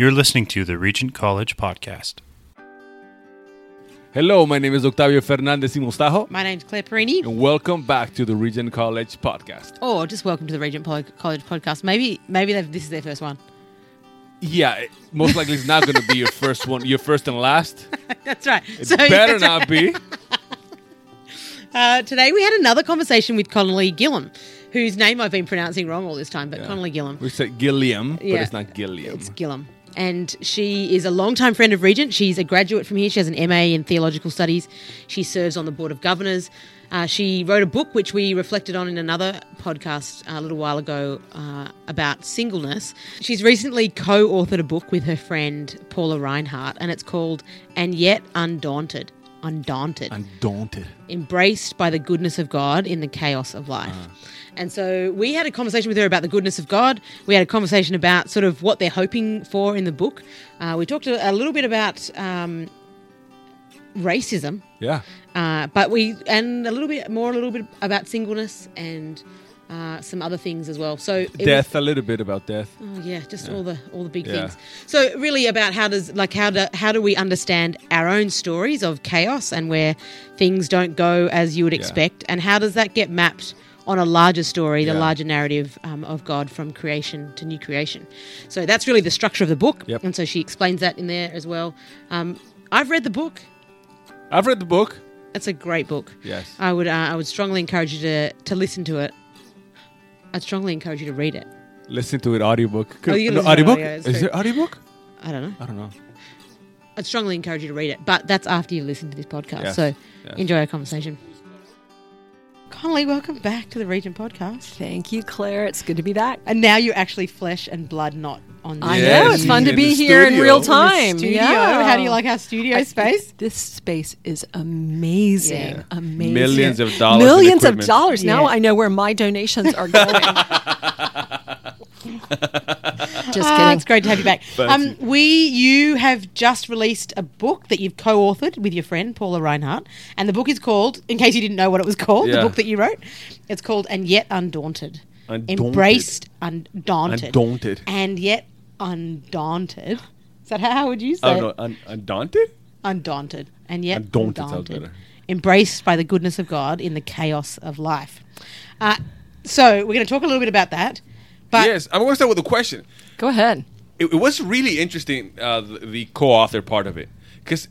You're listening to the Regent College Podcast. Hello, my name is Octavio Fernandez y Mostajo, My name's Claire Perini. and welcome back to the Regent College Podcast. Or just welcome to the Regent Pol- College podcast. Maybe maybe they've- this is their first one. Yeah, it- most likely it's not going to be your first one, your first and last. That's right. It better not be. Uh, today we had another conversation with Connolly Gillum, whose name I've been pronouncing wrong all this time, but Yeah. Connolly Gillum. We said Gilliam, but it's not Gilliam. It's Gillum. And she is a longtime friend of Regent. She's a graduate from here. She has an MA in Theological Studies. She serves on the Board of Governors. Uh, she wrote a book which we reflected on in another podcast a little while ago uh, about singleness. She's recently co authored a book with her friend Paula Reinhardt, and it's called And Yet Undaunted. Undaunted Undaunted. embraced by the goodness of God in the chaos of life. And so we had a conversation with her about the goodness of God. We had a conversation about sort of what they're hoping for in the book. Uh, we talked a, a little bit about um, racism, Yeah. uh, but we and a little bit more, a little bit about singleness and uh, some other things as well. So it was- Death, a little bit about death. Oh yeah, just all the all the big Yeah. things. So really about how does like how do how do we understand our own stories of chaos and where things don't go as you would expect, and how does that get mapped on a larger story, the larger narrative um, of God from creation to new creation. So that's really the structure of the book, Yep. and so she explains that in there as well. Um, I've read the book. I've read the book. It's a great book. Yes. I would uh, I would strongly encourage you to to listen to it. I'd strongly encourage you to read it. Listen to it audiobook. Oh, you no, audiobook? audio, Is there audiobook? I don't know. I don't know. I'd strongly encourage you to read it, but that's after you listen to this podcast. Yes, So yes. enjoy our conversation. Connolly, welcome back to the Regent Podcast. Thank you, Claire. It's good to be back. And now you're actually flesh and blood, not on I Yes, know it's fun to be here in studio. real In the time. studio. Yeah. How do you like our studio I- space? This space is amazing. Yeah. Amazing. Millions of dollars Millions of equipment. dollars. Now I know where my donations are going. Just Ah, kidding. it's great to have you back. Um, we, you have just released a book that you've co-authored with your friend Paula Reinhardt, and the book is called, in case you didn't know what it was called, the book that you wrote, it's called "And Yet Undaunted." Undaunted. Embraced, undaunted, Undaunted. and yet undaunted. Is that how, how would you say? Oh, no. Un- undaunted? undaunted and yet Undaunted undaunted, embraced by the goodness of God in the chaos of life. Uh, so we're going to talk a little bit about that. But yes. I'm going to start with a question. Go ahead. it, it was really interesting uh, the, the co-author part of it because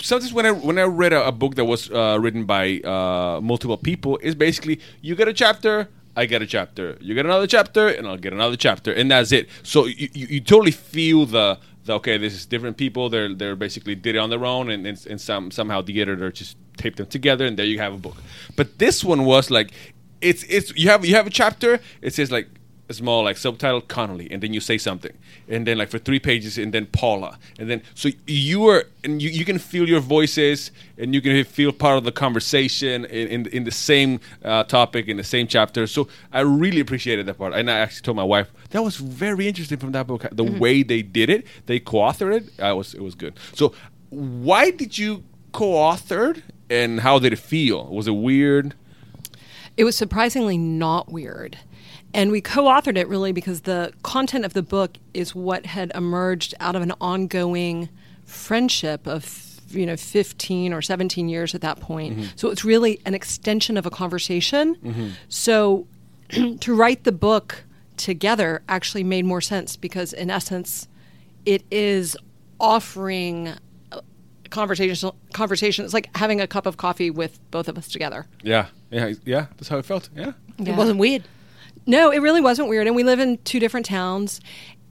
sometimes when I when I read a, a book that was uh, written by uh, multiple people, it's basically you get a chapter, I get a chapter, you get another chapter, and I'll get another chapter, and that's it. So you, you, you totally feel the, the okay, this is different people. They're they're basically did it on their own, and, and, and some somehow the editor just taped them together, and there you have a book. But this one was like it's it's you have you have a chapter. It says like small like subtitle Connolly, and then you say something, and then like for three pages, and then Paula, and then so you are and you, you can feel your voices, and you can feel part of the conversation in in, in the same uh, topic in the same chapter. So I really appreciated that part, and I actually told my wife that was very interesting from that book. The way they did it, they co-authored it. I was it was good. So why did you co-authored, and how did it feel? Was it weird? It was surprisingly not weird. And we co authored it really because the content of the book is what had emerged out of an ongoing friendship of, you know, 15 or 17 years at that point. Mm-hmm. So it's really an extension of a conversation. Mm-hmm. So to write the book together actually made more sense because, in essence, it is offering conversation conversation it's like having a cup of coffee with both of us together Yeah, yeah, yeah. That's how it felt. Yeah. it wasn't weird. No, it really wasn't weird. And we live in two different towns.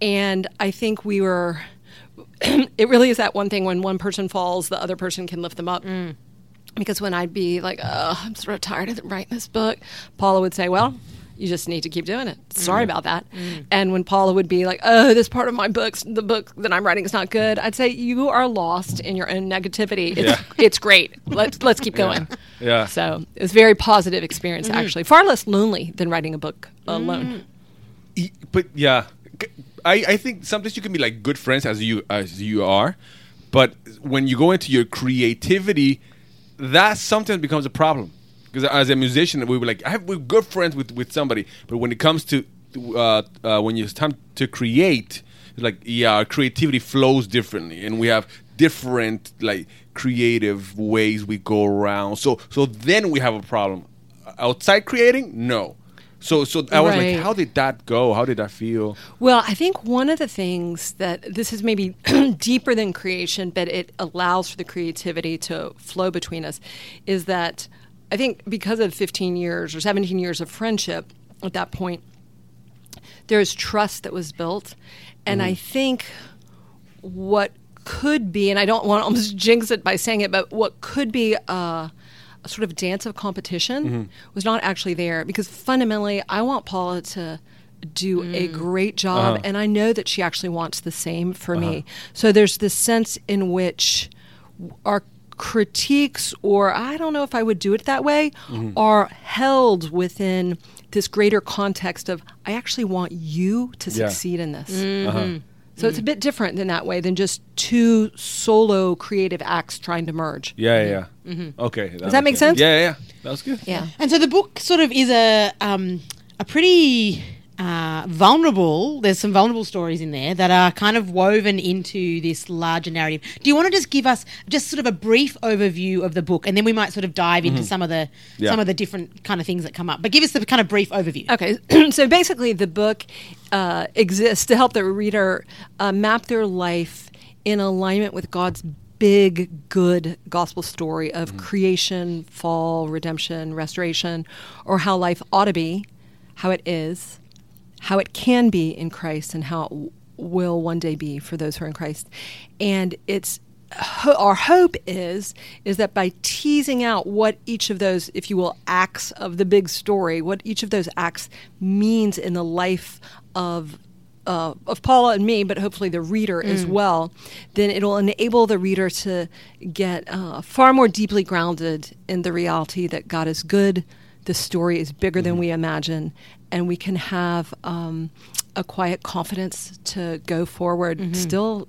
And I think we were, it really is that one thing when one person falls, the other person can lift them up. Mm. Because when I'd be like, oh, I'm sort of tired of writing this book, Paula would say, well, you just need to keep doing it. Sorry mm. about that. Mm. And when Paula would be like, oh, this part of my books, the book that I'm writing is not good, I'd say, you are lost in your own negativity. It's, Yeah. it's great. Let's, let's keep going. Yeah. So it was a very positive experience, mm-hmm. actually. Far less lonely than writing a book alone. Mm. E- but yeah, I, I think sometimes you can be like good friends as you as you are, but when you go into your creativity, that sometimes becomes a problem. Because as a musician, we were like, I have, we're good friends with, with somebody, but when it comes to uh, uh, when it's time to create, like yeah, our creativity flows differently, and we have different like creative ways we go around. So so then we have a problem. Outside creating, no. So so I was Right. like, how did that go? How did that feel? Well, I think one of the things that this is maybe deeper than creation, but it allows for the creativity to flow between us, is that I think because of 15 years or 17 years of friendship at that point, there's trust that was built. And mm-hmm. I think what could be, and I don't want to almost jinx it by saying it, but what could be a, a sort of dance of competition mm-hmm. was not actually there. Because fundamentally, I want Paula to do a mm. great job, uh-huh. and I know that she actually wants the same for me. Uh-huh. So there's this sense in which our critiques, or I don't know if I would do it that way, mm-hmm. are held within this greater context of I actually want you to Yeah. succeed in this. Mm-hmm. Uh-huh. So it's a bit different than that way than just two solo creative acts trying to merge. Yeah, yeah. yeah. Mm-hmm. Okay. Does that make makes sense? Yeah, yeah. That was good. Yeah. And so the book sort of is a um, a pretty uh, vulnerable. There's some vulnerable stories in there that are kind of woven into this larger narrative. Do you want to just give us just sort of a brief overview of the book, and then we might sort of dive into some of the Yeah. some of the different kind of things that come up. But give us the kind of brief overview. Okay, so basically, the book uh, exists to help the reader uh, map their life in alignment with God's big, good gospel story of creation, fall, redemption, restoration, or how life ought to be, how it is, how it can be in Christ, and how it will one day be for those who are in Christ. And it's our hope is is that by teasing out what each of those if you will acts of the big story what each of those acts means in the life of uh, of Paula and me, but hopefully the reader as well, then it'll enable the reader to get uh, far more deeply grounded in the reality that God is good, the story is bigger than mm-hmm. we imagine, and we can have um, a quiet confidence to go forward, mm-hmm. still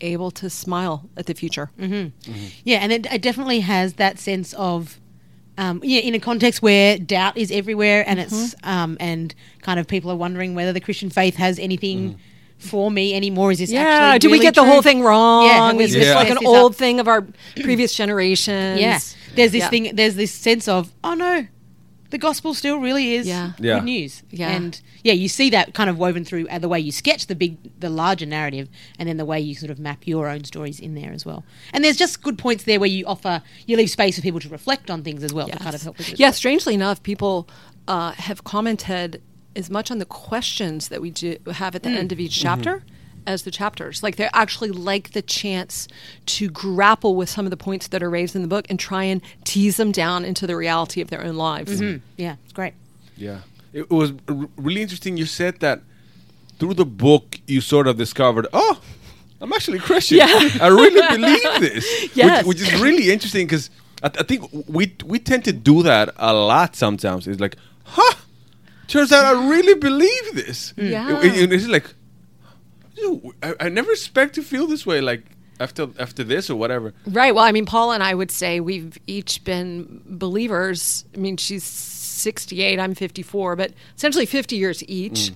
able to smile at the future. Mm-hmm. Yeah, and it, it definitely has that sense of, um, yeah, in a context where doubt is everywhere, and it's um, and kind of people are wondering whether the Christian faith has anything for me anymore. Is this Yeah, actually do we really get the true? whole thing wrong? Yeah, have we is Yeah. this like an this up? old thing of our previous generations? Yeah, there's this Yeah. thing. There's this sense of, oh no, the gospel still really is Yeah. good Yeah. news. Yeah. and yeah, you see that kind of woven through uh, the way you sketch the big, the larger narrative, and then the way you sort of map your own stories in there as well. And there's just good points there where you offer, you leave space for people to reflect on things as well to kind of help with it. Yeah, strangely enough, people uh, have commented as much on the questions that we do have at the end of each chapter as the chapters. Like they actually like the chance to grapple with some of the points that are raised in the book and try and tease them down into the reality of their own lives. Mm-hmm. Yeah, it's great. Yeah, it was r- really interesting. You said that through the book, you sort of discovered, oh, I'm actually Christian. Yeah. I really believe this. Yes. which, which is really interesting because I, I think we we tend to do that a lot. Sometimes it's like, huh? Turns out I really believe this. Mm. Yeah. It- it- it's like, "Ew, I, I never expect to feel this way. Like after after this or whatever. Right. Well, I mean, Paula and I would say we've each been believers. I mean, she's 68, I'm 54, but essentially 50 years each. Mm.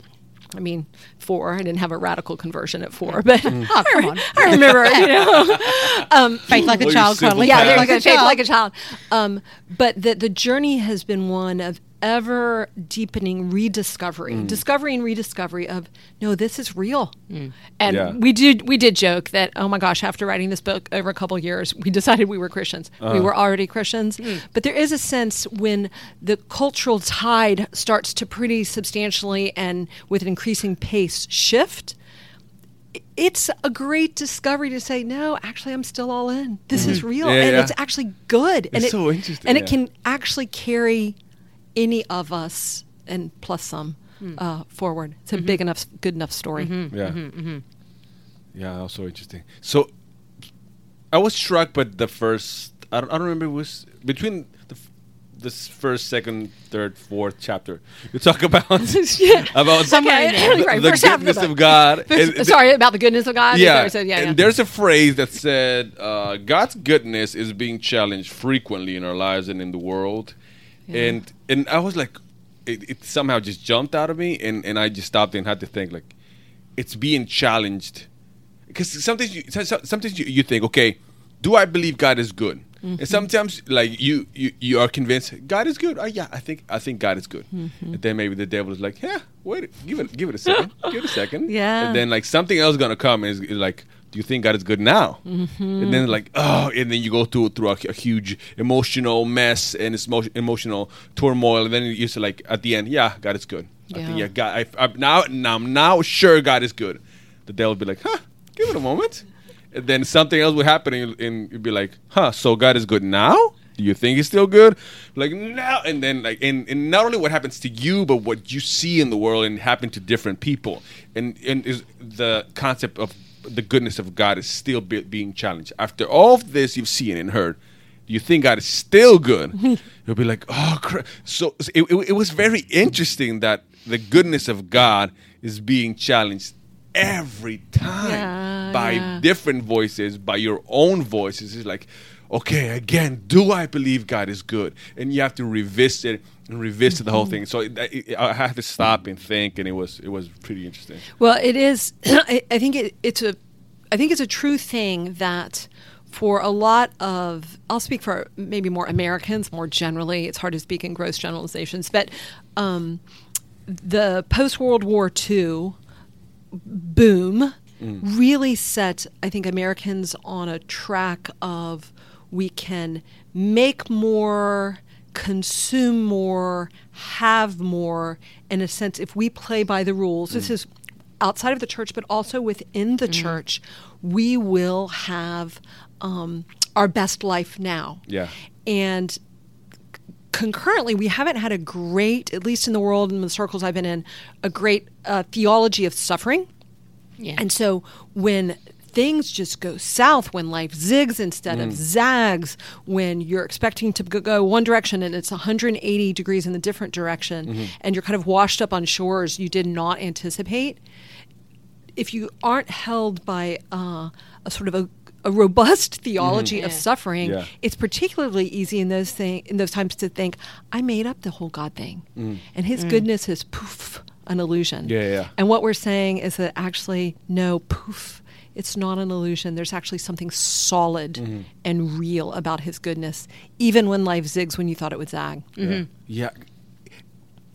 I mean, four. I didn't have a radical conversion at four, but Oh, come on. I remember, you know. Um, Faith like a Or child, simple yeah, fact. there you like go. a Faith child. like a child. Um, but the the journey has been one of ever deepening rediscovery, mm. discovery and rediscovery of no, this is real. Mm. And Yeah. we did we did joke that oh my gosh, after writing this book over a couple years, we decided we were Christians. We uh-huh. were already Christians, mm. but there is a sense when the cultural tide starts to pretty substantially and with an increasing pace shift it's a great discovery to say no actually i'm still all in this is mm-hmm. real Yeah, and yeah. it's actually good and It's it, so interesting, and yeah. it can actually carry any of us and plus some uh, forward it's a big enough good enough story Yeah. Mm-hmm, Yeah, also interesting. So I was struck by the first. I don't, I don't remember. It was between the f- this first, second, third, fourth chapter. You talk about Yeah. about Somewhere Okay, the, right, the of goodness of. God. First- and the- sorry about the goodness of god yeah, Sorry, so- yeah, and yeah. there's a phrase that said uh, God's goodness is being challenged frequently in our lives and in the world, and and I was like, it, it somehow just jumped out of me, and and I just stopped and had to think like, it's being challenged because sometimes you so- so- sometimes you, you think, okay, do I believe God is good? And mm-hmm. sometimes like you, you you are convinced God is good. Oh yeah, I think I think God is good. Mm-hmm. And then maybe the devil is like, yeah, wait, give it give it a second, give it a second. Yeah. And then like something else is gonna come is like, do you think God is good now? And then like oh, and then you go through through a, a huge emotional mess and it's emo- emotional turmoil, and then you say like at the end, yeah, God is good. I think Yeah. yeah, God. I, I, now now I'm now sure God is good. The devil will be like, huh, give it a moment. And then something else will happen, and you'll- and you'll be like, huh, so God is good now? Do you think he's still good? Like no, and then like and, and not only what happens to you, but what you see in the world and happen to different people, and and is the concept of the goodness of God is still be, being challenged after all of this you've seen and heard. You think God is still good? You'll be like, oh, cra-. so so it, it, it was very interesting that the goodness of God is being challenged every time Yeah, by yeah. different voices, by your own voices. It's like, okay, again, do I believe God is good? And you have to revisit and revisit the whole thing. So it, it, I had to stop and think, and it was it was pretty interesting. Well, it is. I, I think it, it's a. I think it's a true thing that for a lot of, I'll speak for maybe more Americans more generally. It's hard to speak in gross generalizations, but um, the post World War II boom really set, I think, Americans on a track of we can make more, consume more, have more. In a sense, if we play by the rules, this is outside of the church, but also within the church, we will have um, our best life now. Yeah. And concurrently, we haven't had a great, at least in the world and the circles I've been in, a great uh, theology of suffering. Yeah. And so when things just go south, when life zigs instead of mm. zags, when you're expecting to go- go one direction and it's 180 degrees in the different direction, mm-hmm. and you're kind of washed up on shores you did not anticipate, if you aren't held by uh, a sort of a, a robust mm-hmm. theology of Yeah. suffering, Yeah. it's particularly easy in those thing in those times to think, I made up the whole God thing, mm. and His mm. goodness is poof an illusion. Yeah, yeah. And what we're saying is that actually, no, poof, it's not an illusion. There's actually something solid Mm-hmm. and real about His goodness, even when life zigs when you thought it would zag. Yeah. Mm-hmm.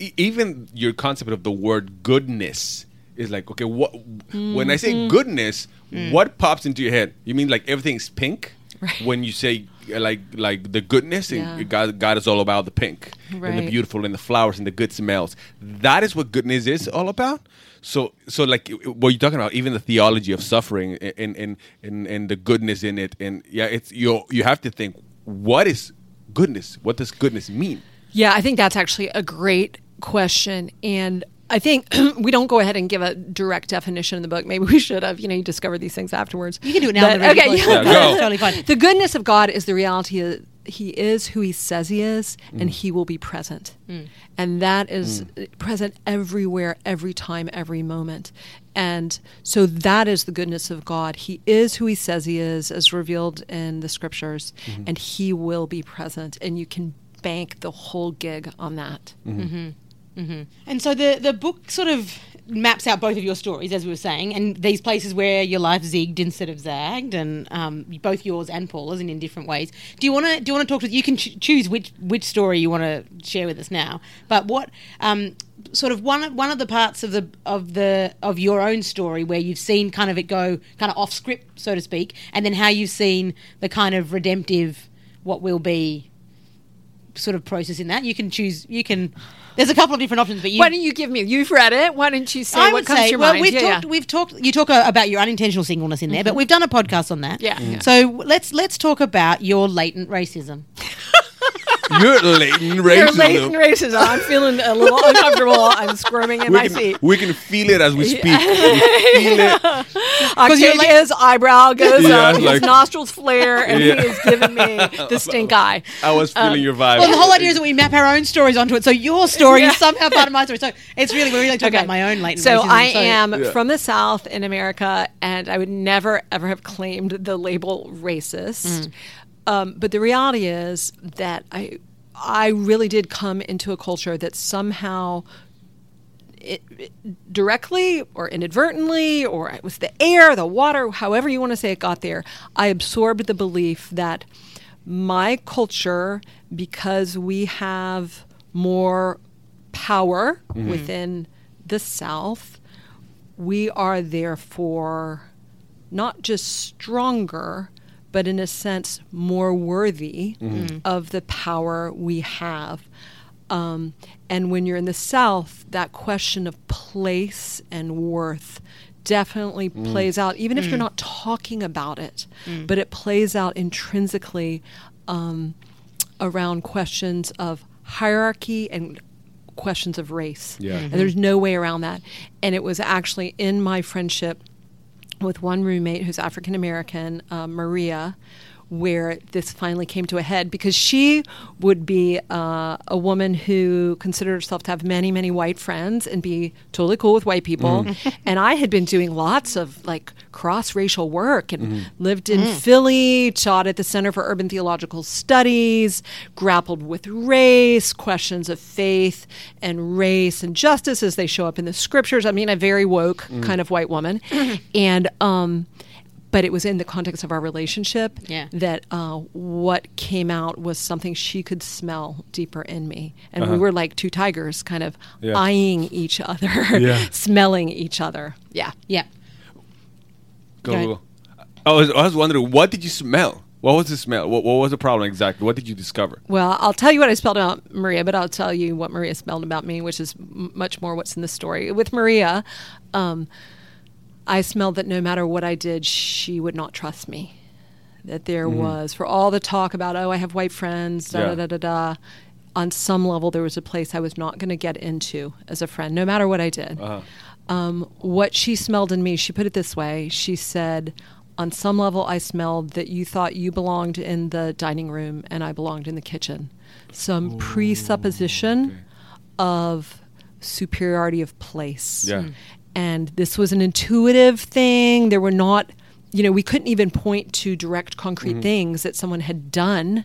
E- even your concept of the word goodness is like, okay, what when I say mm-hmm. goodness, mm. what pops into your head? You mean like everything's pink? Right. When you say like like the goodness Yeah. and God God is all about the pink and the beautiful and the flowers and the good smells. That is what goodness is all about. So so like what you're talking about, even the theology of suffering and and and, and the goodness in it, and yeah, it's you you have to think what is goodness? What does goodness mean? Yeah, I think that's actually a great question. And I think we don't go ahead and give a direct definition in the book. Maybe we should have. You know, you discover these things afterwards. You can do it now. But- the okay, yeah. Yeah, go. It's totally fine. The goodness of God is the reality of He is who He says He is, and mm. He will be present. Mm. And that is mm. present everywhere, every time, every moment. And so that is the goodness of God. He is who He says He is, as revealed in the scriptures, mm-hmm. and He will be present. And you can bank the whole gig on that. Mm-hmm. Mm-hmm. And so the the book sort of maps out both of your stories, as we were saying, and these places where your life zigged instead of zagged, and um, both yours and Paula's, and in different ways. Do you want to do you want to talk to? You can ch- choose which which story you want to share with us now. But what um, sort of one one of the parts of the of the of your own story where you've seen kind of it go kind of off script, so to speak, and then how you've seen the kind of redemptive what will be sort of process in that. You can choose. You can. There's a couple of different options, but you. Why don't you give me? You've read it. Why don't you say I what would comes say, to your well, mind? we've Yeah, talked. yeah. We've talked. You talk uh, about your unintentional singleness in there, but we've done a podcast on that. Yeah. Yeah. So let's let's talk about your latent racism. You're latent You're racism. latent racism. I'm feeling a little uncomfortable. I'm squirming in we my can, seat. we can feel it as we speak. we feel it. you're like- Octavio's eyebrow goes Yeah, up, his like- nostrils flare, and Yeah. he is giving me the stink eye. I was uh, feeling your vibe. Well, the whole idea is that we map our own stories onto it. So your story Yeah. is somehow part of my story. So it's really we're really talking about my own latent so racism. I am Yeah. from the South in America, and I would never ever have claimed the label racist. Mm. Um, but the reality is that I I really did come into a culture that somehow it, it- directly or inadvertently, or it was the air, the water, however you want to say it got there, I absorbed the belief that my culture, because we have more power within the South, we are therefore not just stronger, but in a sense more worthy mm-hmm. of the power we have. Um, and when you're in the South, that question of place and worth definitely mm. plays out, even if you're mm. not talking about it, mm. but it plays out intrinsically um, around questions of hierarchy and questions of race. Yeah. And mm-hmm. there's no way around that. And it was actually in my friendship with one roommate who's African American, uh, Maria, where this finally came to a head because she would be uh, a woman who considered herself to have many, many white friends and be totally cool with white people. and I had been doing lots of like cross racial work and lived in Philly, taught at the Center for Urban Theological Studies, grappled with race, questions of faith and race and justice as they show up in the scriptures. I mean, a very woke kind of white woman. and, um, but it was in the context of our relationship Yeah. that uh, what came out was something she could smell deeper in me. And we were like two tigers kind of Yeah. eyeing each other, Yeah. smelling each other. Yeah. Yeah. Go, Go I was, I was wondering, what did you smell? What was the smell? What, what was the problem exactly? What did you discover? Well, I'll tell you what I spelled about Maria, but I'll tell you what Maria spelled about me, which is m- much more what's in the story. With Maria, um, I smelled that no matter what I did, she would not trust me. That there mm-hmm. was, for all the talk about, oh, I have white friends, da Yeah. da da da da. On some level, there was a place I was not going to get into as a friend, no matter what I did. Uh-huh. Um, what she smelled in me, she put it this way. She said, on some level, I smelled that you thought you belonged in the dining room and I belonged in the kitchen. Some presupposition of superiority of place. Yeah. Mm. And this was an intuitive thing. There were not, you know, we couldn't even point to direct concrete Mm-hmm. things that someone had done,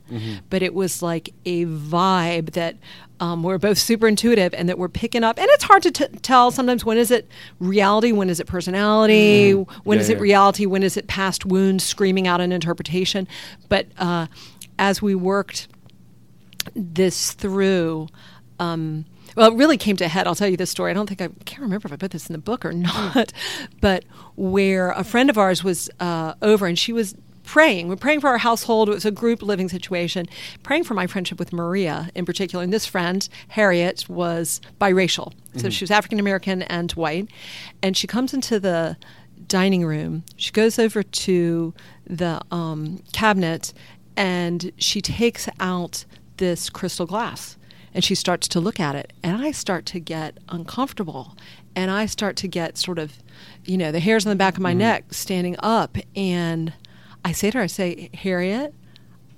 but it was like a vibe that um, we're both super intuitive and that we're picking up. And it's hard to t- tell sometimes when is it reality, when is it personality, when is Mm-hmm. Yeah, it yeah. reality, when is it past wounds screaming out an interpretation. But uh, as we worked this through. Um, well, it really came to a head. I'll tell you this story. I don't think I can't remember if I put this in the book or not, but where a friend of ours was uh, over and she was praying. We're praying for our household. It was a group living situation. Praying for my friendship with Maria in particular. And this friend, Harriet, was biracial. So she was African American and white. And she comes into the dining room. She goes over to the um, cabinet and she takes out this crystal glass and she starts to look at it and i start to get uncomfortable and i start to get sort of you know the hairs on the back of my mm-hmm. neck standing up and i say to her i say harriet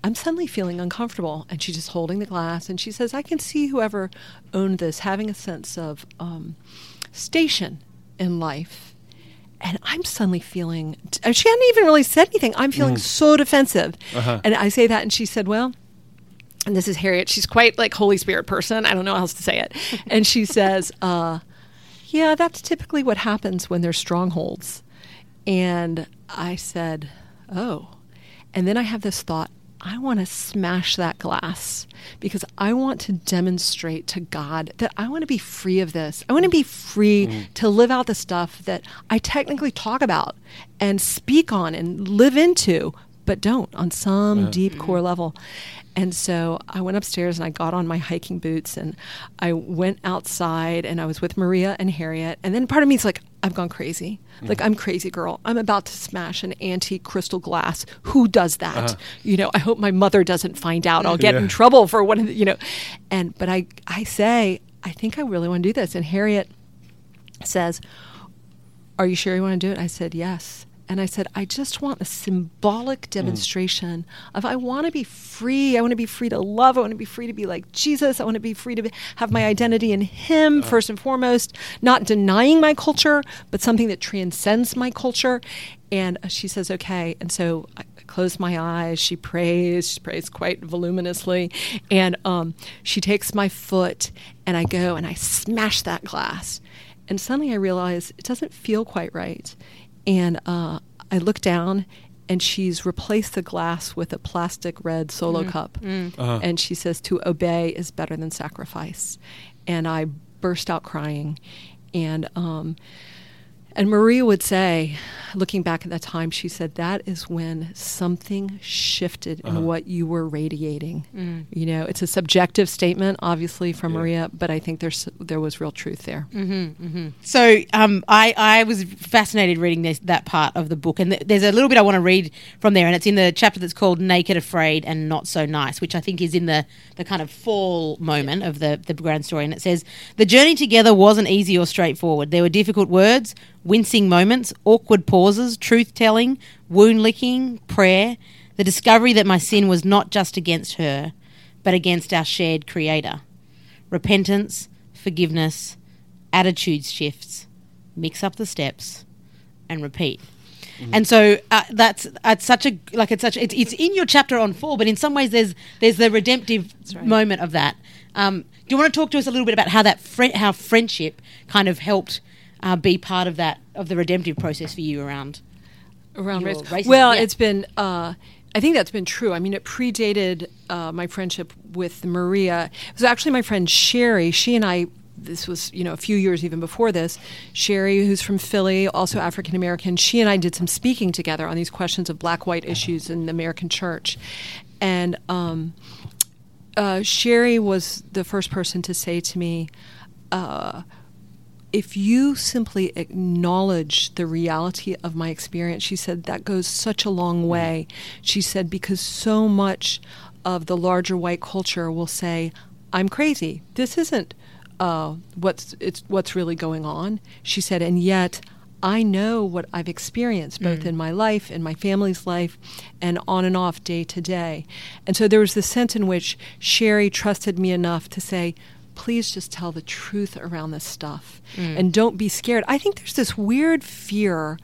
i'm suddenly feeling uncomfortable and she's just holding the glass and she says i can see whoever owned this having a sense of um, station in life and I'm suddenly feeling, she hadn't even really said anything. I'm feeling mm. so defensive. Uh-huh. And I say that, and she said, Well, and this is Harriet. She's quite like Holy Spirit person. I don't know how else to say it. And she says, uh, Yeah, that's typically what happens when there's strongholds. And I said, Oh. And then I have this thought I want to smash that glass because I want to demonstrate to God that I want to be free of this. I want to be free to live out the stuff that I technically talk about and speak on and live into, but don't on some deep core level. And so I went upstairs and I got on my hiking boots and I went outside and I was with Maria and Harriet. And then part of me is like, I've gone crazy. Like, I'm crazy girl. I'm about to smash an antique crystal glass. Who does that? Uh-huh. You know, I hope my mother doesn't find out. I'll get in trouble for one of the, you know. And, but I, I say, I think I really want to do this. And Harriet says, Are you sure you want to do it? I said, Yes. And I said, I just want a symbolic demonstration of I want to be free. I want to be free to love. I want to be free to be like Jesus. I want to be free to be, have my identity in Him first and foremost, not denying my culture, but something that transcends my culture. And uh, she says, okay. And so I close my eyes. She prays. She prays quite voluminously. And um, she takes my foot, and I go and I smash that glass. And suddenly I realize it doesn't feel quite right. And uh, I look down and she's replaced the glass with a plastic red solo cup. And she says, To obey is better than sacrifice. And I burst out crying. And, um, and Maria would say, looking back at that time, she said, that is when something shifted in uh-huh. what you were radiating. Mm. You know, it's a subjective statement, obviously, from Maria, but I think there's there was real truth there. Mm-hmm, mm-hmm. So um, I, I was fascinated reading this, that part of the book, and th- there's a little bit I want to read from there, and it's in the chapter that's called "Naked, Afraid, and Not So Nice," which I think is in the the kind of fall moment of the the grand story. And it says the journey together wasn't easy or straightforward. There were difficult words, wincing moments, awkward pauses, truth telling, wound licking, prayer, the discovery that my sin was not just against her, but against our shared Creator. Repentance, forgiveness, attitude shifts, mix up the steps, and repeat. And so uh, that's it's such a like it's such it's, it's in your chapter on four, but in some ways there's there's the redemptive moment of that. Um, do you want to talk to us a little bit about how that fri how friendship kind of helped uh, be part of that of the redemptive process for you around? around race. racism, well, yeah. it's been. Uh, I think that's been true. I mean, it predated uh, my friendship with Maria. It was actually my friend Sherry. She and I. This was, you know, a few years even before this. Sherry, who's from Philly, also African American, she and I did some speaking together on these questions of black-white issues in the American church, and um, uh, Sherry was the first person to say to me, uh, if you simply acknowledge the reality of my experience, she said, that goes such a long way. She said, because so much of the larger white culture will say, I'm crazy. This isn't uh, what's, it's, what's really going on. She said, and yet I know what I've experienced both in my life, in my family's life, and on and off day to day. And so there was this sense in which Sherry trusted me enough to say, please just tell the truth around this stuff and don't be scared. I think there's this weird fear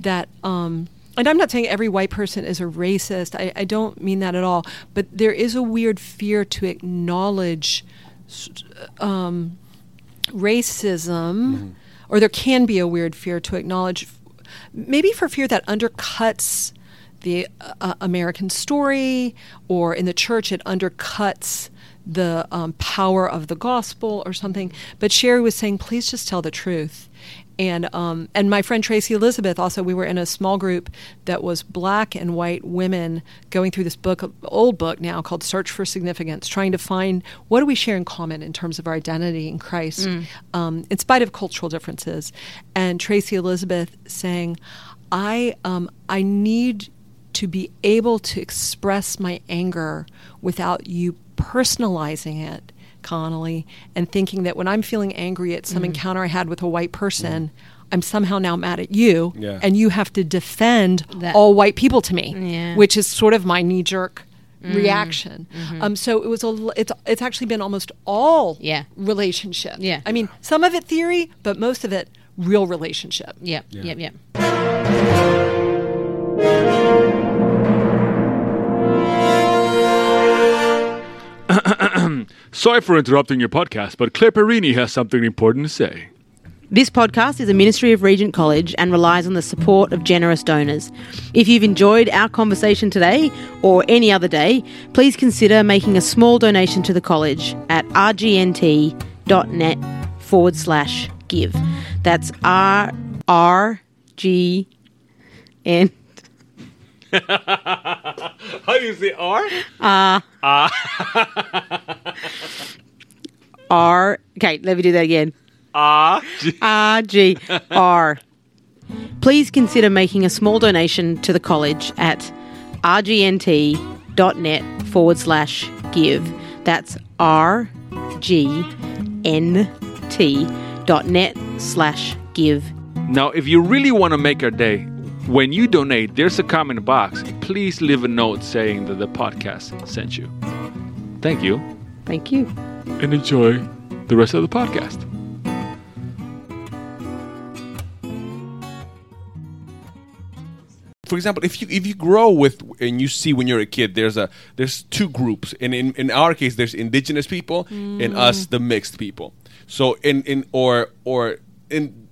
that, um, and I'm not saying every white person is a racist, I, I don't mean that at all, but there is a weird fear to acknowledge um, racism, or there can be a weird fear to acknowledge, maybe for fear that undercuts the uh, American story, or in the church, it undercuts the um, power of the gospel or something. But Sherry was saying, please just tell the truth. And um, and my friend Tracy Elizabeth also we were in a small group that was black and white women going through this book old book now called Search for Significance trying to find what do we share in common in terms of our identity in Christ um, in spite of cultural differences and Tracy Elizabeth saying I um, I need to be able to express my anger without you personalizing it, Connolly, and thinking that when I'm feeling angry at some mm. encounter I had with a white person, mm. I'm somehow now mad at you, Yeah. and you have to defend That- all white people to me, Yeah. which is sort of my knee jerk. Mm. Reaction. Mm-hmm. Um, so it was a, It's it's actually been almost all Yeah. relationship. Yeah. I mean, some of it theory, but most of it real relationship. Yep, Yeah. yep, yep. Sorry for interrupting your podcast, but Claire Perini has something important to say. This podcast is a ministry of Regent College and relies on the support of generous donors. If you've enjoyed our conversation today or any other day, please consider making a small donation to the college at rgnt.net forward slash give. That's R R G N. How do you say R? Ah. R. Okay, let me do that again. Ah. R G R. Please consider making a small donation to the college at rgnt.net forward slash give. That's R G N T dot net slash give. Now, if you really want to make our day, when you donate, there's a comment box. Please leave a note saying that the podcast sent you. Thank you, Thank you. and enjoy the rest of the podcast. for example, if you if you grow with and you see when you're a kid, there's a there's two groups, and in, in our case, there's indigenous people and us, mm. the mixed people. So in in or or in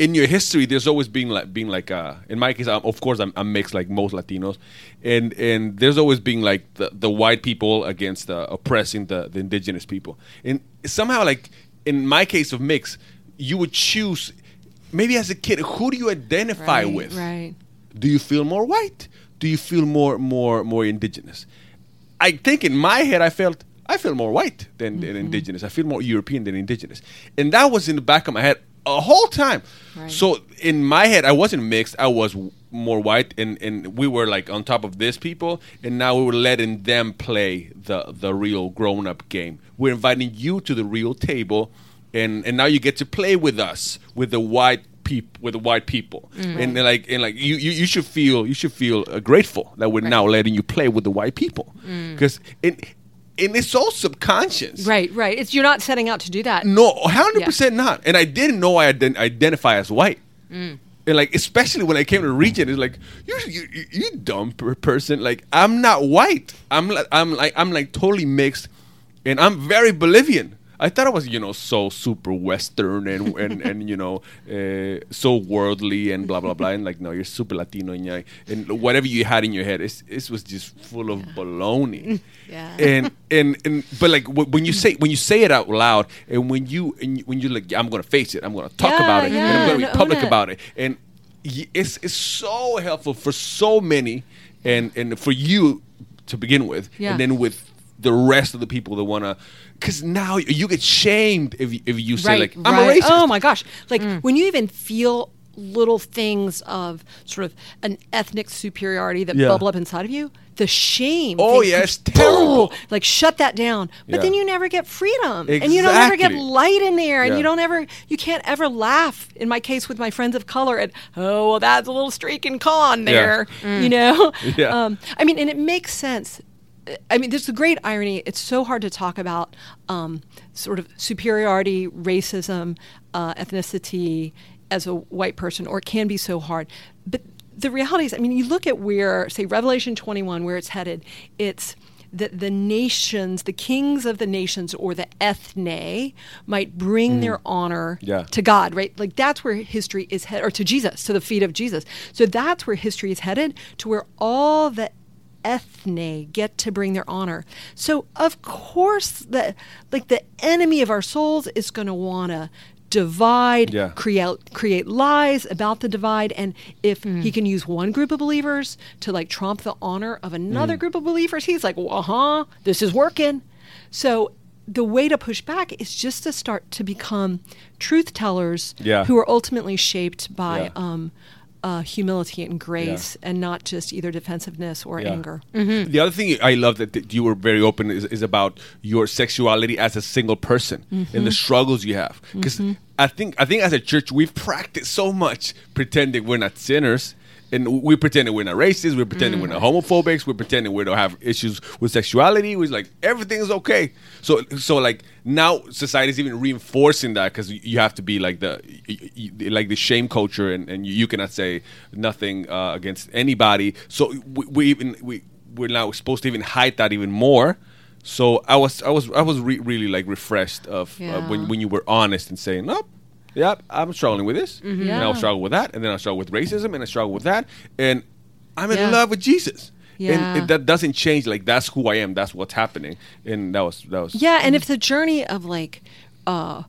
in your history, there's always been like being like uh, in my case, I'm, of course, I'm, I'm mixed like most Latinos, and and there's always been like the, the white people against uh, oppressing the, the indigenous people, and somehow like in my case of mix, you would choose maybe as a kid who do you identify Right, with? right. Do you feel more white? Do you feel more more more indigenous? I think in my head I felt I feel more white than, than indigenous. I feel more European than indigenous, and that was in the back of my head a whole time. Right. So in my head, I wasn't mixed. I was more white, and, and we were like on top of this people, and now we were letting them play the the real grown up game. We're inviting you to the real table, and and now you get to play with us with the white people with the white people, and they're like and like you, you you should feel you should feel uh, grateful that we're now letting you play with the white people because it. And it's all subconscious. Right, right. It's you're not setting out to do that. No, hundred percent not. And I didn't know I ident- identify as white. Mm. And like, especially when I came to Regent, it's like you, you, you, you dumb person. Like, I'm not white. I'm like, I'm like, I'm like totally mixed, and I'm very Bolivian. I thought I was, you know, so super Western and and, and you know, uh, so worldly and blah blah blah. And like, no, you're super Latino and, and whatever you had in your head, it was just full of baloney. Yeah. And and and but like wh- when you say when you say it out loud, and when you and when you're like, I'm gonna face it, I'm gonna talk Yeah, about it, and I'm gonna be public about it, and it's it's so helpful for so many, and and for you to begin with, Yeah. and then with the rest of the people that wanna, because now you get shamed if you, if you say right, like I'm a racist. Oh my gosh! Like Mm. when you even feel little things of sort of an ethnic superiority that Yeah. bubble up inside of you, the shame. Oh, thing yeah, it's terrible. boom, Like shut that down. But Yeah. then you never get freedom, and you don't ever get light in there, and Yeah. you don't ever, you can't ever laugh. In my case, with my friends of color, at oh well, that's a little streak in con there, you know. Yeah. Um, I mean, and it makes sense. I mean, there's a great irony. It's so hard to talk about um, sort of superiority, racism, uh, ethnicity as a white person, or it can be so hard. But the reality is, I mean, you look at where, say, Revelation 21, where it's headed, it's that the nations, the kings of the nations, or the ethne, might bring their honor Yeah. to God, right? Like that's where history is headed, or to Jesus, to the feet of Jesus. So that's where history is headed, to where all the ethne get to bring their honor. So of course, the like the enemy of our souls is going to want to divide, Yeah. create create lies about the divide, and if he can use one group of believers to like trump the honor of another Mm. group of believers, he's like, well, uh huh, this is working. So the way to push back is just to start to become truth tellers Yeah. who are ultimately shaped by Yeah. um, uh, humility and grace and not just either defensiveness or Yeah. anger. Mm-hmm. The other thing I love that, that you were very open is, is about your sexuality as a single person and the mm-hmm. struggles you have. Because mm-hmm. I think I think as a church we've practiced so much pretending we're not sinners. And we pretending we're not racist. We're pretending we're not homophobics. We're pretending we don't have issues with sexuality. We're like everything is okay. So, so like now society is even reinforcing that because you have to be like the like the shame culture, and, and you cannot say nothing uh, against anybody. So we, we even we we're now supposed to even hide that even more. So I was I was I was re- really like refreshed of uh, when when you were honest and saying, "No, yeah, I'm struggling with this, and I'll struggle with that, and then I'll struggle with racism, and I struggle with that, and I'm in Yeah. love with Jesus." Yeah. And it, that doesn't change. Like that's who I am. That's what's happening, and that was that was Yeah, and if the journey of like uh,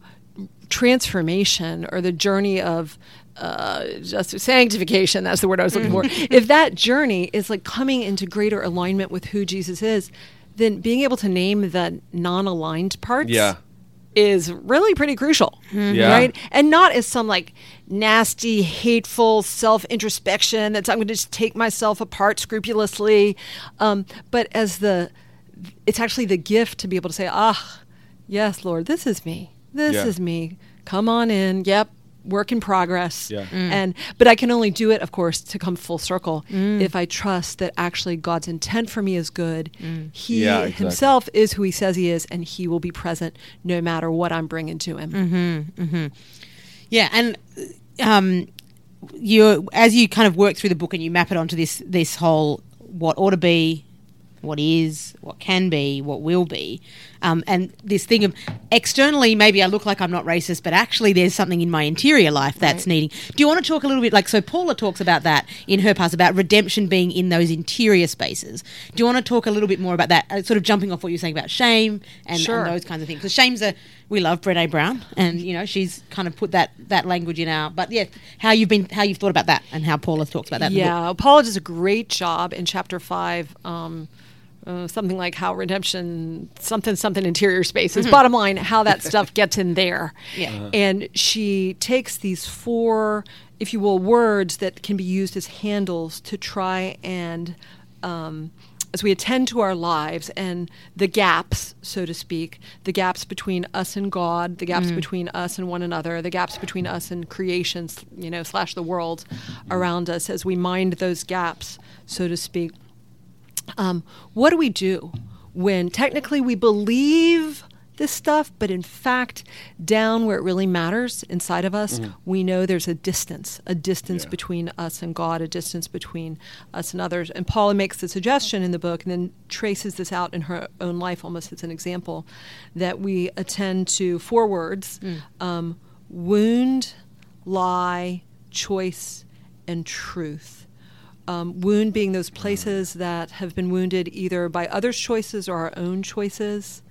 transformation or the journey of uh, just sanctification, that's the word I was looking for, if that journey is like coming into greater alignment with who Jesus is, then being able to name the non aligned parts. Yeah. Is really pretty crucial, Yeah. right? And not as some like nasty, hateful self introspection that's I'm going to just take myself apart scrupulously, um, but as the it's actually the gift to be able to say, ah, yes, Lord, this is me. This Yeah. is me. Come on in. Yep. Work in progress. Yeah. Mm. And but I can only do it, of course, to come full circle mm. if I trust that actually God's intent for me is good. Mm. He Yeah, exactly. himself is who he says he is, and he will be present no matter what I'm bringing to him. Mm-hmm, mm-hmm. Yeah, and um, you as you kind of work through the book and you map it onto this this whole what ought to be, what is, what can be, what will be. Um, and this thing of externally, maybe I look like I'm not racist, but actually there's something in my interior life that's Right. needing. Do you want to talk a little bit, like, so Paula talks about that in her past, about redemption being in those interior spaces. Do you want to talk a little bit more about that, uh, sort of jumping off what you're saying about shame and, Sure. and those kinds of things? Because shame's a, we love Brene Brown, and, you know, she's kind of put that, that language in our, but yeah, how you've been, how you've thought about that and how Paula talks about that. in the book. Yeah, Paula does a great job in chapter five. Um, uh, something like how redemption, something, something interior spaces. Bottom line, how that stuff gets in there. Yeah. Uh-huh. And she takes these four, if you will, words that can be used as handles to try and. Um, as we attend to our lives and the gaps, so to speak, the gaps between us and God, the gaps between us and one another, the gaps between us and creation, you know, slash the world around us, as we mind those gaps, so to speak. Um, what do we do when technically we believe this stuff, but in fact, down where it really matters inside of us, we know there's a distance, a distance Yeah. between us and God, a distance between us and others. And Paula makes the suggestion in the book and then traces this out in her own life almost as an example that we attend to four words um, wound, lie, choice, and truth um, wound being those places that have been wounded either by others' choices or our own choices.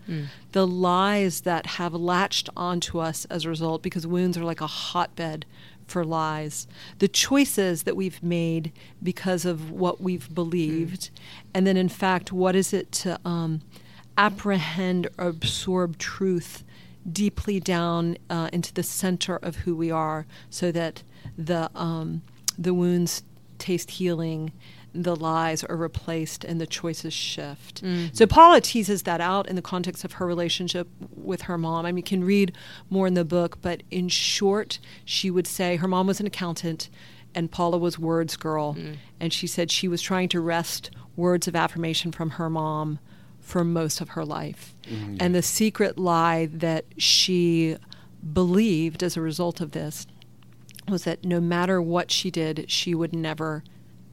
The lies that have latched onto us as a result, because wounds are like a hotbed for lies. The choices that we've made because of what we've believed. And then, in fact, what is it to um, apprehend or absorb truth deeply down uh, into the center of who we are so that the, um, the wounds taste healing, the lies are replaced, and the choices shift. Mm. So Paula teases that out in the context of her relationship with her mom. I mean, you can read more in the book, but in short, she would say her mom was an accountant and Paula was words girl. Mm. And she said she was trying to wrest words of affirmation from her mom for most of her life. Mm-hmm. And the secret lie that she believed as a result of this was that no matter what she did, she would never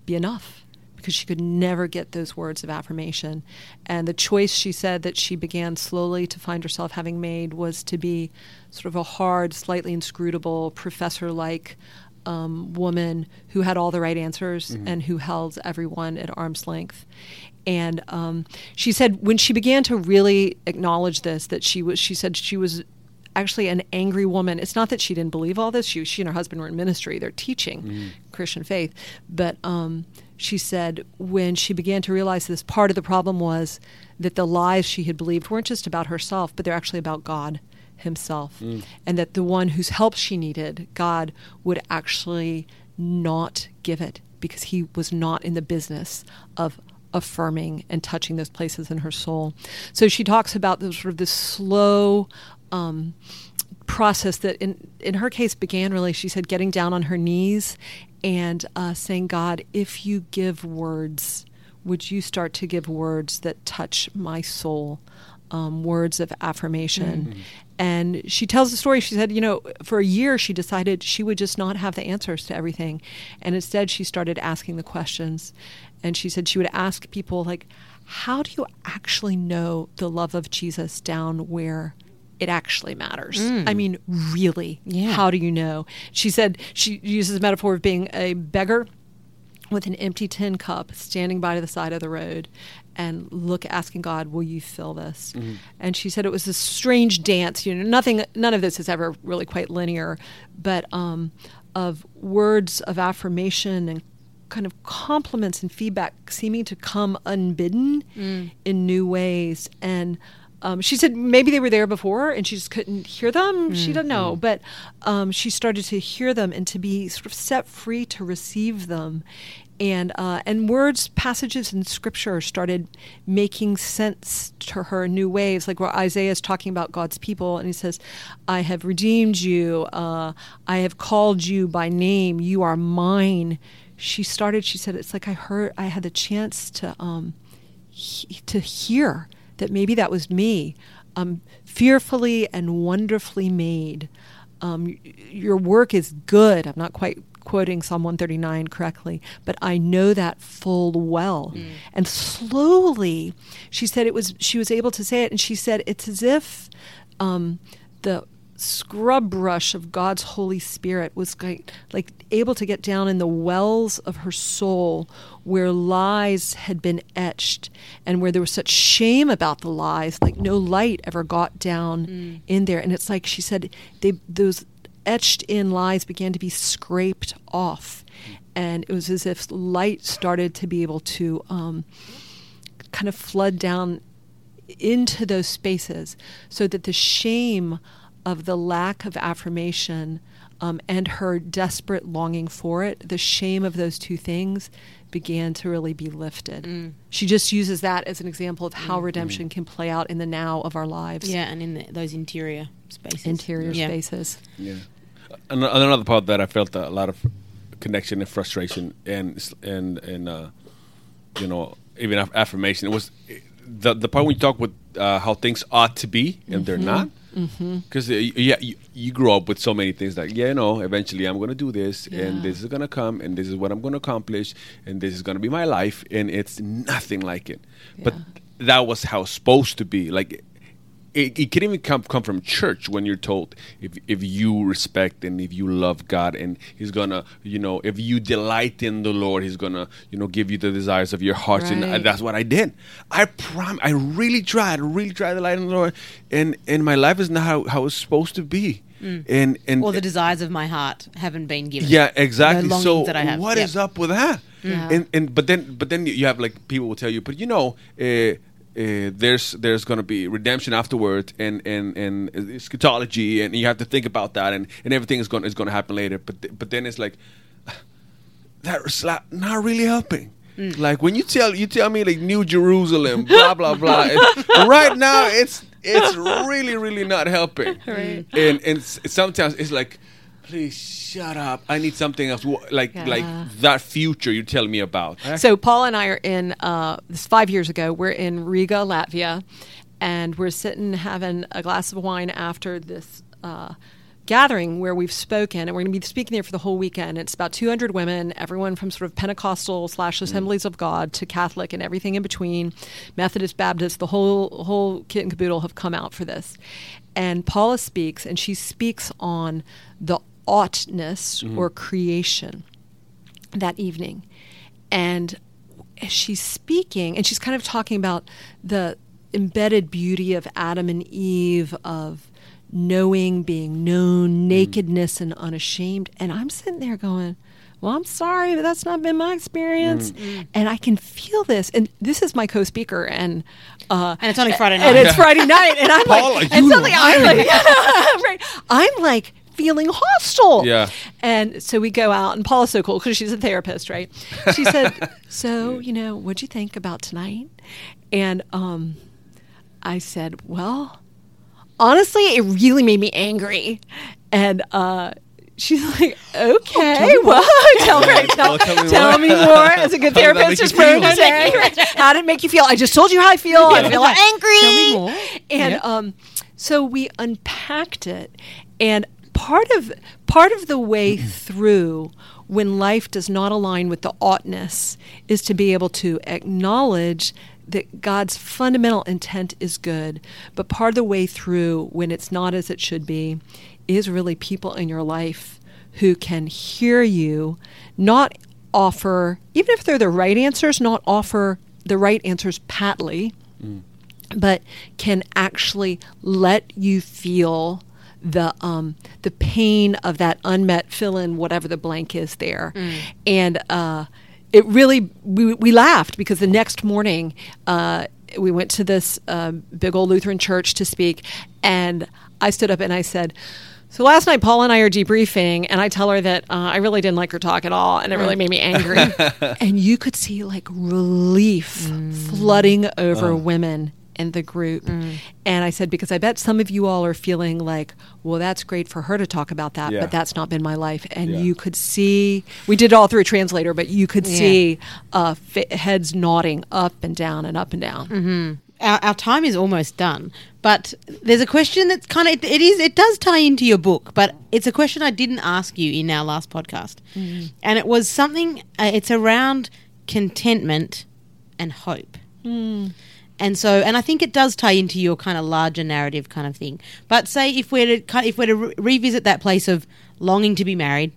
be enough because she could never get those words of affirmation. And the choice she said that she began slowly to find herself having made was to be sort of a hard, slightly inscrutable, professor like um, woman who had all the right answers and who held everyone at arm's length. And um, she said when she began to really acknowledge this, that she was, she said she was actually an angry woman. It's not that she didn't believe all this. She, she and her husband were in ministry. They're teaching Christian faith. But um, she said when she began to realize this, part of the problem was that the lies she had believed weren't just about herself, but they're actually about God himself. And that the one whose help she needed, God, would actually not give it because he was not in the business of affirming and touching those places in her soul. So she talks about the sort of this slow um, process that in in her case began really she said getting down on her knees and uh, saying god if you give words would you start to give words that touch my soul? Um, words of affirmation. And she tells the story. She said you know for a year she decided she would just not have the answers to everything. And instead she started asking the questions. And she said she would ask people like how do you actually know the love of jesus down where it actually matters. I mm. mean, really. Yeah. How do you know? She said she uses the metaphor of being a beggar with an empty tin cup standing by the side of the road and look asking God, will you fill this? Mm-hmm. And she said it was a strange dance, you know, nothing none of this is ever really quite linear, but um, of words of affirmation and kind of compliments and feedback seeming to come unbidden mm. in new ways and um, she said maybe they were there before and she just couldn't hear them. She doesn't know, but um, she started to hear them and to be sort of set free to receive them, and uh, and words, passages in Scripture started making sense to her in new ways. Like where Isaiah is talking about God's people, and he says, "I have redeemed you. Uh, I have called you by name. You are mine." She started. She said, "It's like I heard. I had the chance to." Um, he- to hear that maybe that was me, um, fearfully and wonderfully made. Um, your work is good. I'm not quite quoting Psalm 139 correctly, but I know that full well. And slowly, she said it was, she was able to say it, and she said it's as if um, the scrub brush of God's Holy Spirit was like, like able to get down in the wells of her soul where lies had been etched and where there was such shame about the lies, like no light ever got down in there. And it's like she said, they those etched in lies began to be scraped off. And it was as if light started to be able to um, kind of flood down into those spaces so that the shame of the lack of affirmation um, and her desperate longing for it, the shame of those two things began to really be lifted. She just uses that as an example of how redemption can play out in the now of our lives, Yeah, and in the, those interior spaces. interior Yeah. spaces. Yeah. An- Another part that I felt a lot of connection and frustration and and and uh, you know even affirmation. It was the the part when you talk with uh, how things ought to be and they're not. Mm-hmm. Because uh, yeah, you, you grow up with so many things like yeah, no, eventually I'm going to do this and this is going to come and this is what I'm going to accomplish and this is going to be my life and it's nothing like it. But that was how it's supposed to be. Like it, it can even come come from church when you're told if if you respect and if you love God and He's gonna you know if you delight in the Lord He's gonna you know give you the desires of your heart and that's what I did. I prom I really tried, really tried to delight in the Lord, and and my life is not how, how it's supposed to be. And and Or the desires of my heart haven't been given. yeah, exactly. So that I have. what Yep. is up with that? Yeah. And and but then but then you have like people will tell you, but you know, uh, uh, there's there's going to be redemption afterwards, and and and eschatology, and you have to think about that, and, and everything is going is going to happen later. But th- but then it's like that's not really helping. Mm. Like when you tell you tell me like New Jerusalem, blah blah blah. right now, it's it's really really not helping. Right. And and sometimes it's like, please shut up. I need something else. Wh- Like like that future you're telling me about. So Paul and I are in uh, this five years ago. We're in Riga, Latvia, and we're sitting having a glass of wine after this uh, gathering where we've spoken, and we're going to be speaking there for the whole weekend. It's about 200 women, everyone from sort of Pentecostal slash Assemblies of God to Catholic and everything in between, Methodist, Baptist, the whole whole kit and caboodle have come out for this. And Paula speaks, and she speaks on the oughtness mm-hmm. or creation that evening. And as she's speaking, and she's kind of talking about the embedded beauty of Adam and Eve, of knowing, being known, mm-hmm. nakedness, and unashamed. And I'm sitting there going, well, I'm sorry, but that's not been my experience. Mm-hmm. Mm. And I can feel this. And this is my co speaker. And, uh, And it's only Friday night, and it's Friday night. And I'm Paula, like, and you suddenly I'm like, right. I'm like feeling hostile. Yeah. And so we go out, and Paula's so cool because she's a therapist, right? She said, "So, you know, what'd you think about tonight?" And um, I said, "Well, honestly, it really made me angry." And uh, she's like, "Okay, well, tell, right, tell, Oh, tell me tell more. me more." As a good How therapist, just prone to say, "How did it make you feel?" I just told you how I feel. I feel angry. Tell me more. And Yep. um, so we unpacked it, and part of part of the way through when life does not align with the oughtness is to be able to acknowledge that God's fundamental intent is good, but part of the way through when it's not as it should be is really people in your life who can hear you, not offer, even if they're the right answers, not offer the right answers patly, mm. but can actually let you feel the um, the pain of that unmet fill in whatever the blank is there, and uh, it really we, we laughed because the next morning uh, we went to this uh, big old Lutheran church to speak, and I stood up and I said. So last night, Paul and I are debriefing, and I tell her that uh, I really didn't like her talk at all, and it really made me angry. and you could see like relief flooding over women in the group. And I said, because I bet some of you all are feeling like, well, that's great for her to talk about that, Yeah. but that's not been my life. And Yeah. you could see, we did it all through a translator, but you could Yeah. see uh, fa- heads nodding up and down and up and down. our, our time is almost done, but there's a question that's kind of it is it does tie into your book, but it's a question I didn't ask you in our last podcast, and it was something. Uh, it's around contentment and hope. And so, and I think it does tie into your kind of larger narrative kind of thing. But say if we're to if we're to re- revisit that place of longing to be married,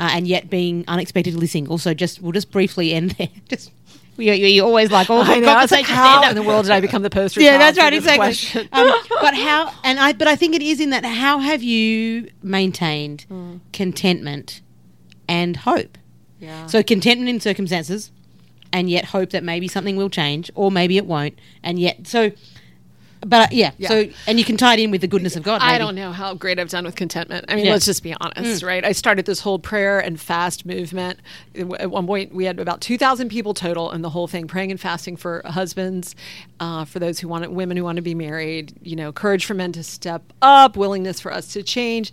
uh, and yet being unexpectedly single. So just we'll just briefly end there. Just you, you, you always like all I know. I was like, conversations how in the world did I become the poster? yeah, that's right, exactly. Um, but how? And I, but I think it is in that. How have you maintained contentment and hope? Yeah. So contentment in circumstances, and yet hope that maybe something will change, or maybe it won't, and yet so. But uh, yeah, Yeah. so and you can tie it in with the goodness of God. I don't know how great I've done with contentment. I mean, Yeah. let's just be honest, right? I started this whole prayer and fast movement. At one point, we had about 2,000 people total in the whole thing, praying and fasting for husbands, uh, for those who want women who want to be married, you know, courage for men to step up, willingness for us to change.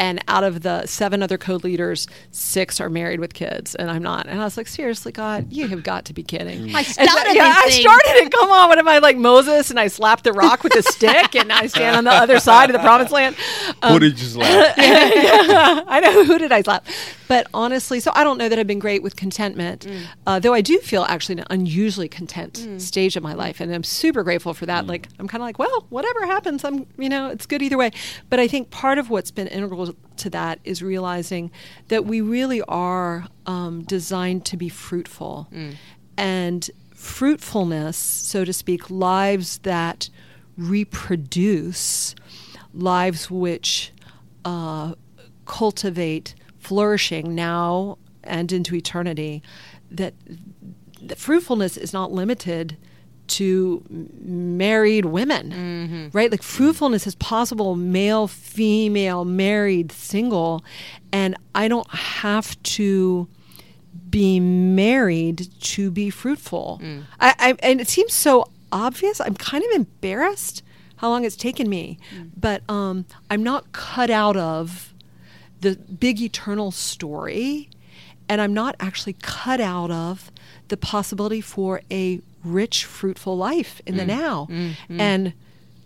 And out of the seven other code leaders, six are married with kids, and I'm not. And I was like, seriously, God, you have got to be kidding. I And so- started yeah, I thing. started it. Come on, what am I like Moses? And I slap the rock with a stick, and I stand on the other side of the promised land. Um, Who did you slap? I know who did I slap, but honestly, so I don't know that I've been great with contentment, uh, though I do feel actually an unusually content stage of my life, and I'm super grateful for that. Like I'm kind of like, well, whatever happens, I'm you know it's good either way. But I think part of what's been integral to that is realizing that we really are um, designed to be fruitful, and fruitfulness, so to speak, lives that reproduce, lives which uh, cultivate flourishing now and into eternity, that the fruitfulness is not limited to married women, mm-hmm. right? Like fruitfulness is possible male, female, married, single, and I don't have to be married to be fruitful. Mm. I, I and it seems so obvious. I'm kind of embarrassed how long it's taken me, mm. but um, I'm not cut out of the big eternal story, and I'm not actually cut out of the possibility for a rich, fruitful life in the mm. now. Mm, mm. And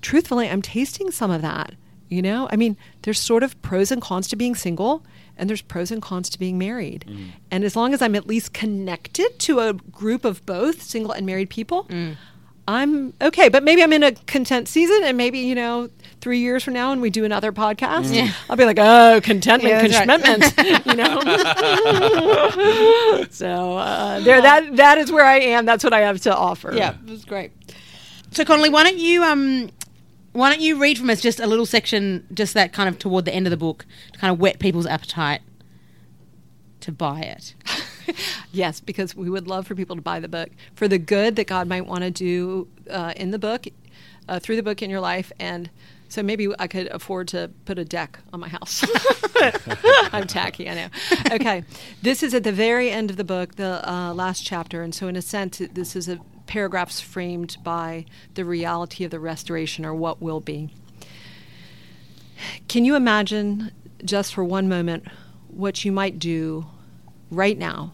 truthfully, I'm tasting some of that. You know, I mean, there's sort of pros and cons to being single, and there's pros and cons to being married. And as long as I'm at least connected to a group of both single and married people, I'm okay. But maybe I'm in a content season, and maybe you know, three years from now, and we do another podcast, Yeah. I'll be like, oh, contentment, Yeah, that's right. contentment, you know. so uh, there, that that is where I am. That's what I have to offer. Yeah, it was great. So Connally, why don't you um, why don't you read from us just a little section, just that kind of toward the end of the book, to kind of whet people's appetite to buy it. Yes, because we would love for people to buy the book for the good that God might want to do uh, in the book, uh, through the book in your life, and so maybe I could afford to put a deck on my house. I'm tacky, I know. Okay, this is at the very end of the book, the uh, last chapter, and so in a sense, this is a paragraphs framed by the reality of the restoration or what will be. Can you imagine, just for one moment, what you might do right now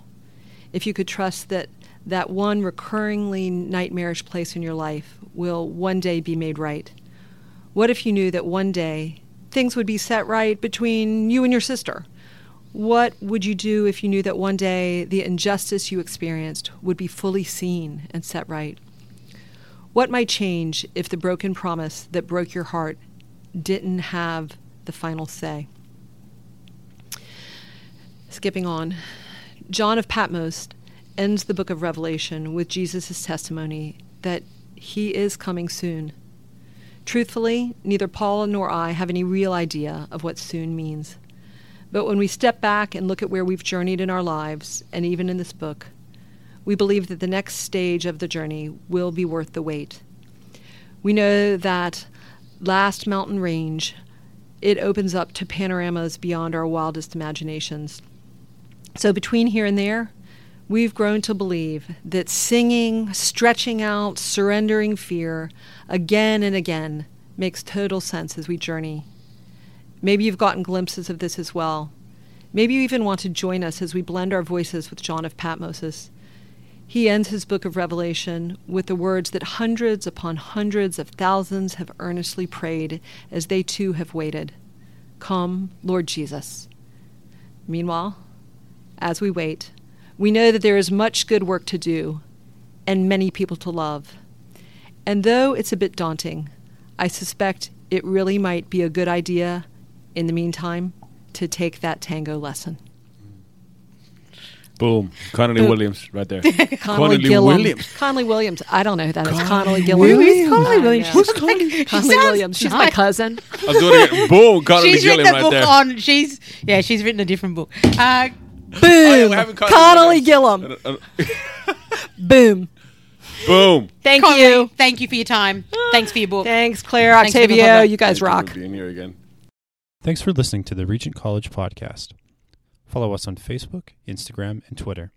if you could trust that that one recurringly nightmarish place in your life will one day be made right? What if you knew that one day things would be set right between you and your sister? What would you do if you knew that one day the injustice you experienced would be fully seen and set right? What might change if the broken promise that broke your heart didn't have the final say? Skipping on, John of Patmos ends the book of Revelation with Jesus' testimony that he is coming soon. Truthfully, neither Paul nor I have any real idea of what soon means. But when we step back and look at where we've journeyed in our lives, and even in this book, we believe that the next stage of the journey will be worth the wait. We know that last mountain range, it opens up to panoramas beyond our wildest imaginations. So between here and there, we've grown to believe that singing, stretching out, surrendering fear again and again makes total sense as we journey. Maybe you've gotten glimpses of this as well. Maybe you even want to join us as we blend our voices with John of Patmos's. He ends his book of Revelation with the words that hundreds upon hundreds of thousands have earnestly prayed as they too have waited Come, Lord Jesus. Meanwhile, as we wait, we know that there is much good work to do and many people to love. And though it's a bit daunting, I suspect it really might be a good idea, in the meantime, to take that tango lesson. Boom. Connally Williams right there. Connally, Gilliam. Connally Williams. I don't know who that is. Connally Gilliam. Who is Connally Williams? know. Who's Connally? She Connally sounds Williams. She's my cousin. I'm doing it again. Boom. Connally She's written a right book there. on. She's yeah. She's written a different book. Uh, yeah, boom. we're Connally Gilliam. Boom. Boom. Thank Connally, you. Thank you for your time. Thanks for your book. Thanks, Claire, Thanks Octavio. hookup. You guys Thank rock. for being here again. Thanks for listening to the Regent College podcast. Follow us on Facebook, Instagram, and Twitter.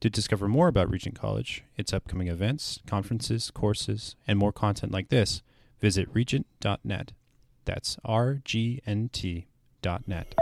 To discover more about Regent College, its upcoming events, conferences, courses, and more content like this, visit regent.net. That's R G N T dot net.